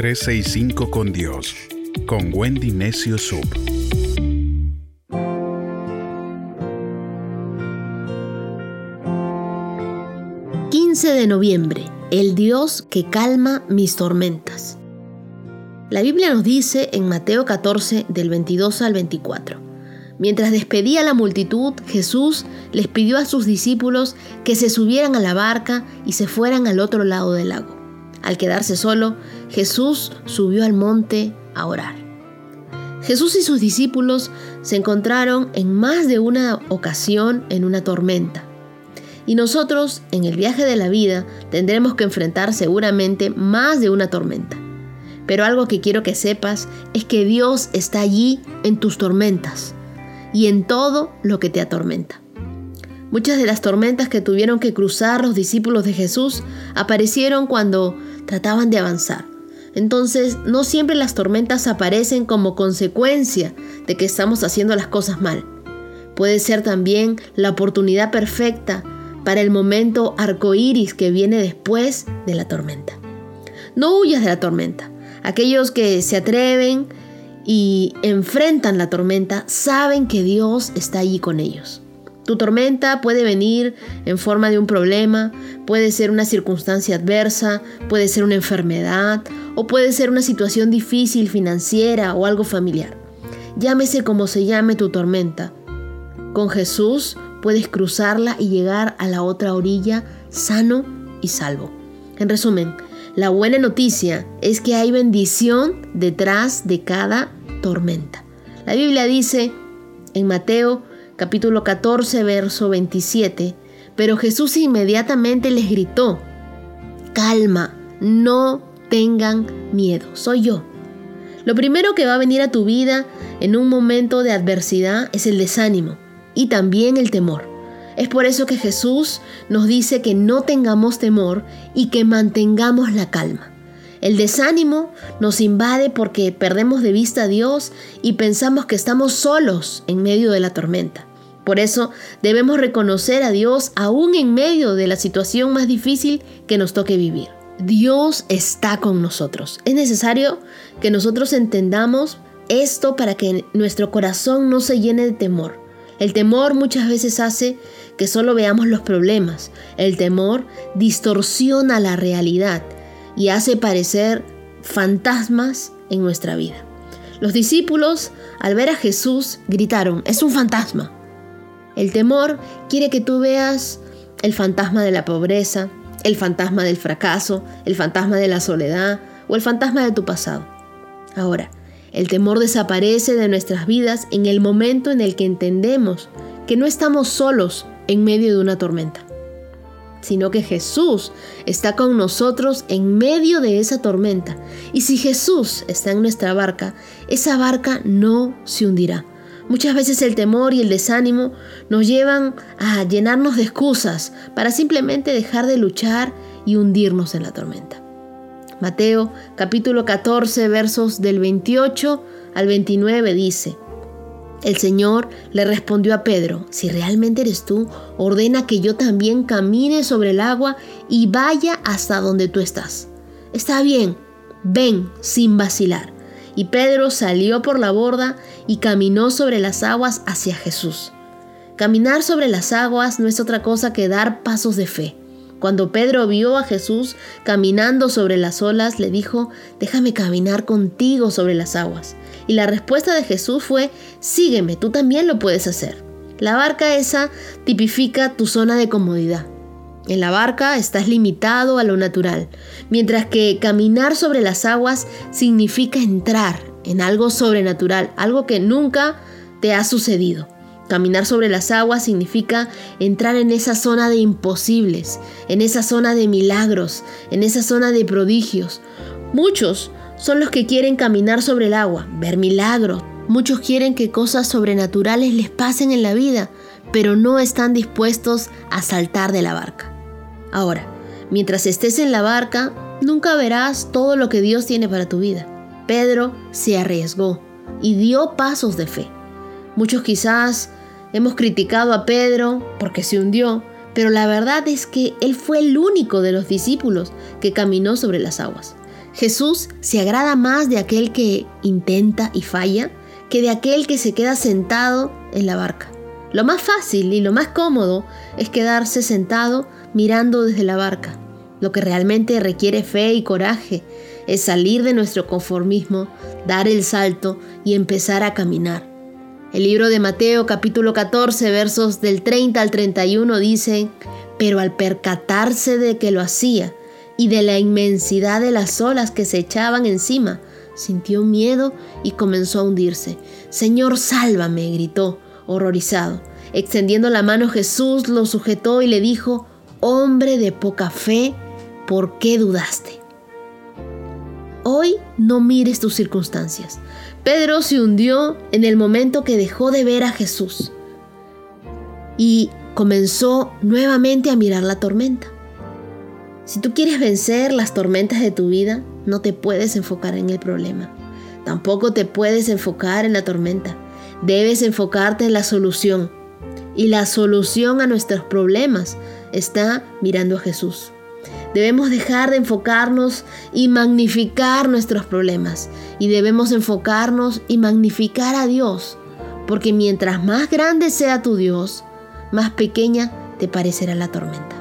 365 con Dios, con Wendy Necio Sub. de noviembre, el Dios que calma mis tormentas. La Biblia nos dice en Mateo 14 del 22 al 24. Mientras despedía a la multitud, Jesús les pidió a sus discípulos que se subieran a la barca y se fueran al otro lado del lago. Al quedarse solo, Jesús subió al monte a orar. Jesús y sus discípulos se encontraron en más de una ocasión en una tormenta. Y nosotros, en el viaje de la vida, tendremos que enfrentar seguramente más de una tormenta. Pero algo que quiero que sepas es que Dios está allí en tus tormentas y en todo lo que te atormenta. Muchas de las tormentas que tuvieron que cruzar los discípulos de Jesús aparecieron cuando trataban de avanzar. Entonces, no siempre las tormentas aparecen como consecuencia de que estamos haciendo las cosas mal. Puede ser también la oportunidad perfecta para el momento arcoíris que viene después de la tormenta. No huyas de la tormenta. Aquellos que se atreven y enfrentan la tormenta saben que Dios está allí con ellos. Tu tormenta puede venir en forma de un problema, puede ser una circunstancia adversa, puede ser una enfermedad o puede ser una situación difícil financiera o algo familiar. Llámese como se llame tu tormenta. Con Jesús puedes cruzarla y llegar a la otra orilla sano y salvo. En resumen, la buena noticia es que hay bendición detrás de cada tormenta. La Biblia dice en Mateo capítulo 14, verso 27, pero Jesús inmediatamente les gritó, calma, no tengan miedo, soy yo. Lo primero que va a venir a tu vida en un momento de adversidad es el desánimo y también el temor. Es por eso que Jesús nos dice que no tengamos temor y que mantengamos la calma. El desánimo nos invade porque perdemos de vista a Dios y pensamos que estamos solos en medio de la tormenta. Por eso debemos reconocer a Dios aún en medio de la situación más difícil que nos toque vivir. Dios está con nosotros. Es necesario que nosotros entendamos esto para que nuestro corazón no se llene de temor. El temor muchas veces hace que solo veamos los problemas. El temor distorsiona la realidad y hace parecer fantasmas en nuestra vida. Los discípulos, al ver a Jesús, gritaron, es un fantasma. El temor quiere que tú veas el fantasma de la pobreza, el fantasma del fracaso, el fantasma de la soledad o el fantasma de tu pasado. Ahora, el temor desaparece de nuestras vidas en el momento en el que entendemos que no estamos solos en medio de una tormenta, sino que Jesús está con nosotros en medio de esa tormenta. Y si Jesús está en nuestra barca, esa barca no se hundirá. Muchas veces el temor y el desánimo nos llevan a llenarnos de excusas para simplemente dejar de luchar y hundirnos en la tormenta. Mateo capítulo 14 versos del 28 al 29 dice, el Señor le respondió a Pedro, si realmente eres tú, ordena que yo también camine sobre el agua y vaya hasta donde tú estás. Está bien, ven sin vacilar. Y Pedro salió por la borda y caminó sobre las aguas hacia Jesús. Caminar sobre las aguas no es otra cosa que dar pasos de fe. Cuando Pedro vio a Jesús caminando sobre las olas, le dijo, déjame caminar contigo sobre las aguas. Y la respuesta de Jesús fue, sígueme, tú también lo puedes hacer. La barca esa tipifica tu zona de comodidad. En la barca estás limitado a lo natural, mientras que caminar sobre las aguas significa entrar en algo sobrenatural, algo que nunca te ha sucedido. Caminar sobre las aguas significa entrar en esa zona de imposibles, en esa zona de milagros, en esa zona de prodigios. Muchos son los que quieren caminar sobre el agua, ver milagros. Muchos quieren que cosas sobrenaturales les pasen en la vida, pero no están dispuestos a saltar de la barca. Ahora, mientras estés en la barca, nunca verás todo lo que Dios tiene para tu vida. Pedro se arriesgó y dio pasos de fe. Muchos quizás Hemos criticado a Pedro porque se hundió, pero la verdad es que él fue el único de los discípulos que caminó sobre las aguas. Jesús se agrada más de aquel que intenta y falla que de aquel que se queda sentado en la barca. Lo más fácil y lo más cómodo es quedarse sentado mirando desde la barca. Lo que realmente requiere fe y coraje es salir de nuestro conformismo, dar el salto y empezar a caminar. El libro de Mateo capítulo 14 versos del 30 al 31 dice, pero al percatarse de que lo hacía y de la inmensidad de las olas que se echaban encima, sintió miedo y comenzó a hundirse. Señor, sálvame, gritó, horrorizado. Extendiendo la mano Jesús lo sujetó y le dijo, Hombre de poca fe, ¿por qué dudaste? Hoy no mires tus circunstancias. Pedro se hundió en el momento que dejó de ver a Jesús y comenzó nuevamente a mirar la tormenta. Si tú quieres vencer las tormentas de tu vida, no te puedes enfocar en el problema. Tampoco te puedes enfocar en la tormenta. Debes enfocarte en la solución. Y la solución a nuestros problemas está mirando a Jesús. Debemos dejar de enfocarnos y magnificar nuestros problemas. Y debemos enfocarnos y magnificar a Dios. Porque mientras más grande sea tu Dios, más pequeña te parecerá la tormenta.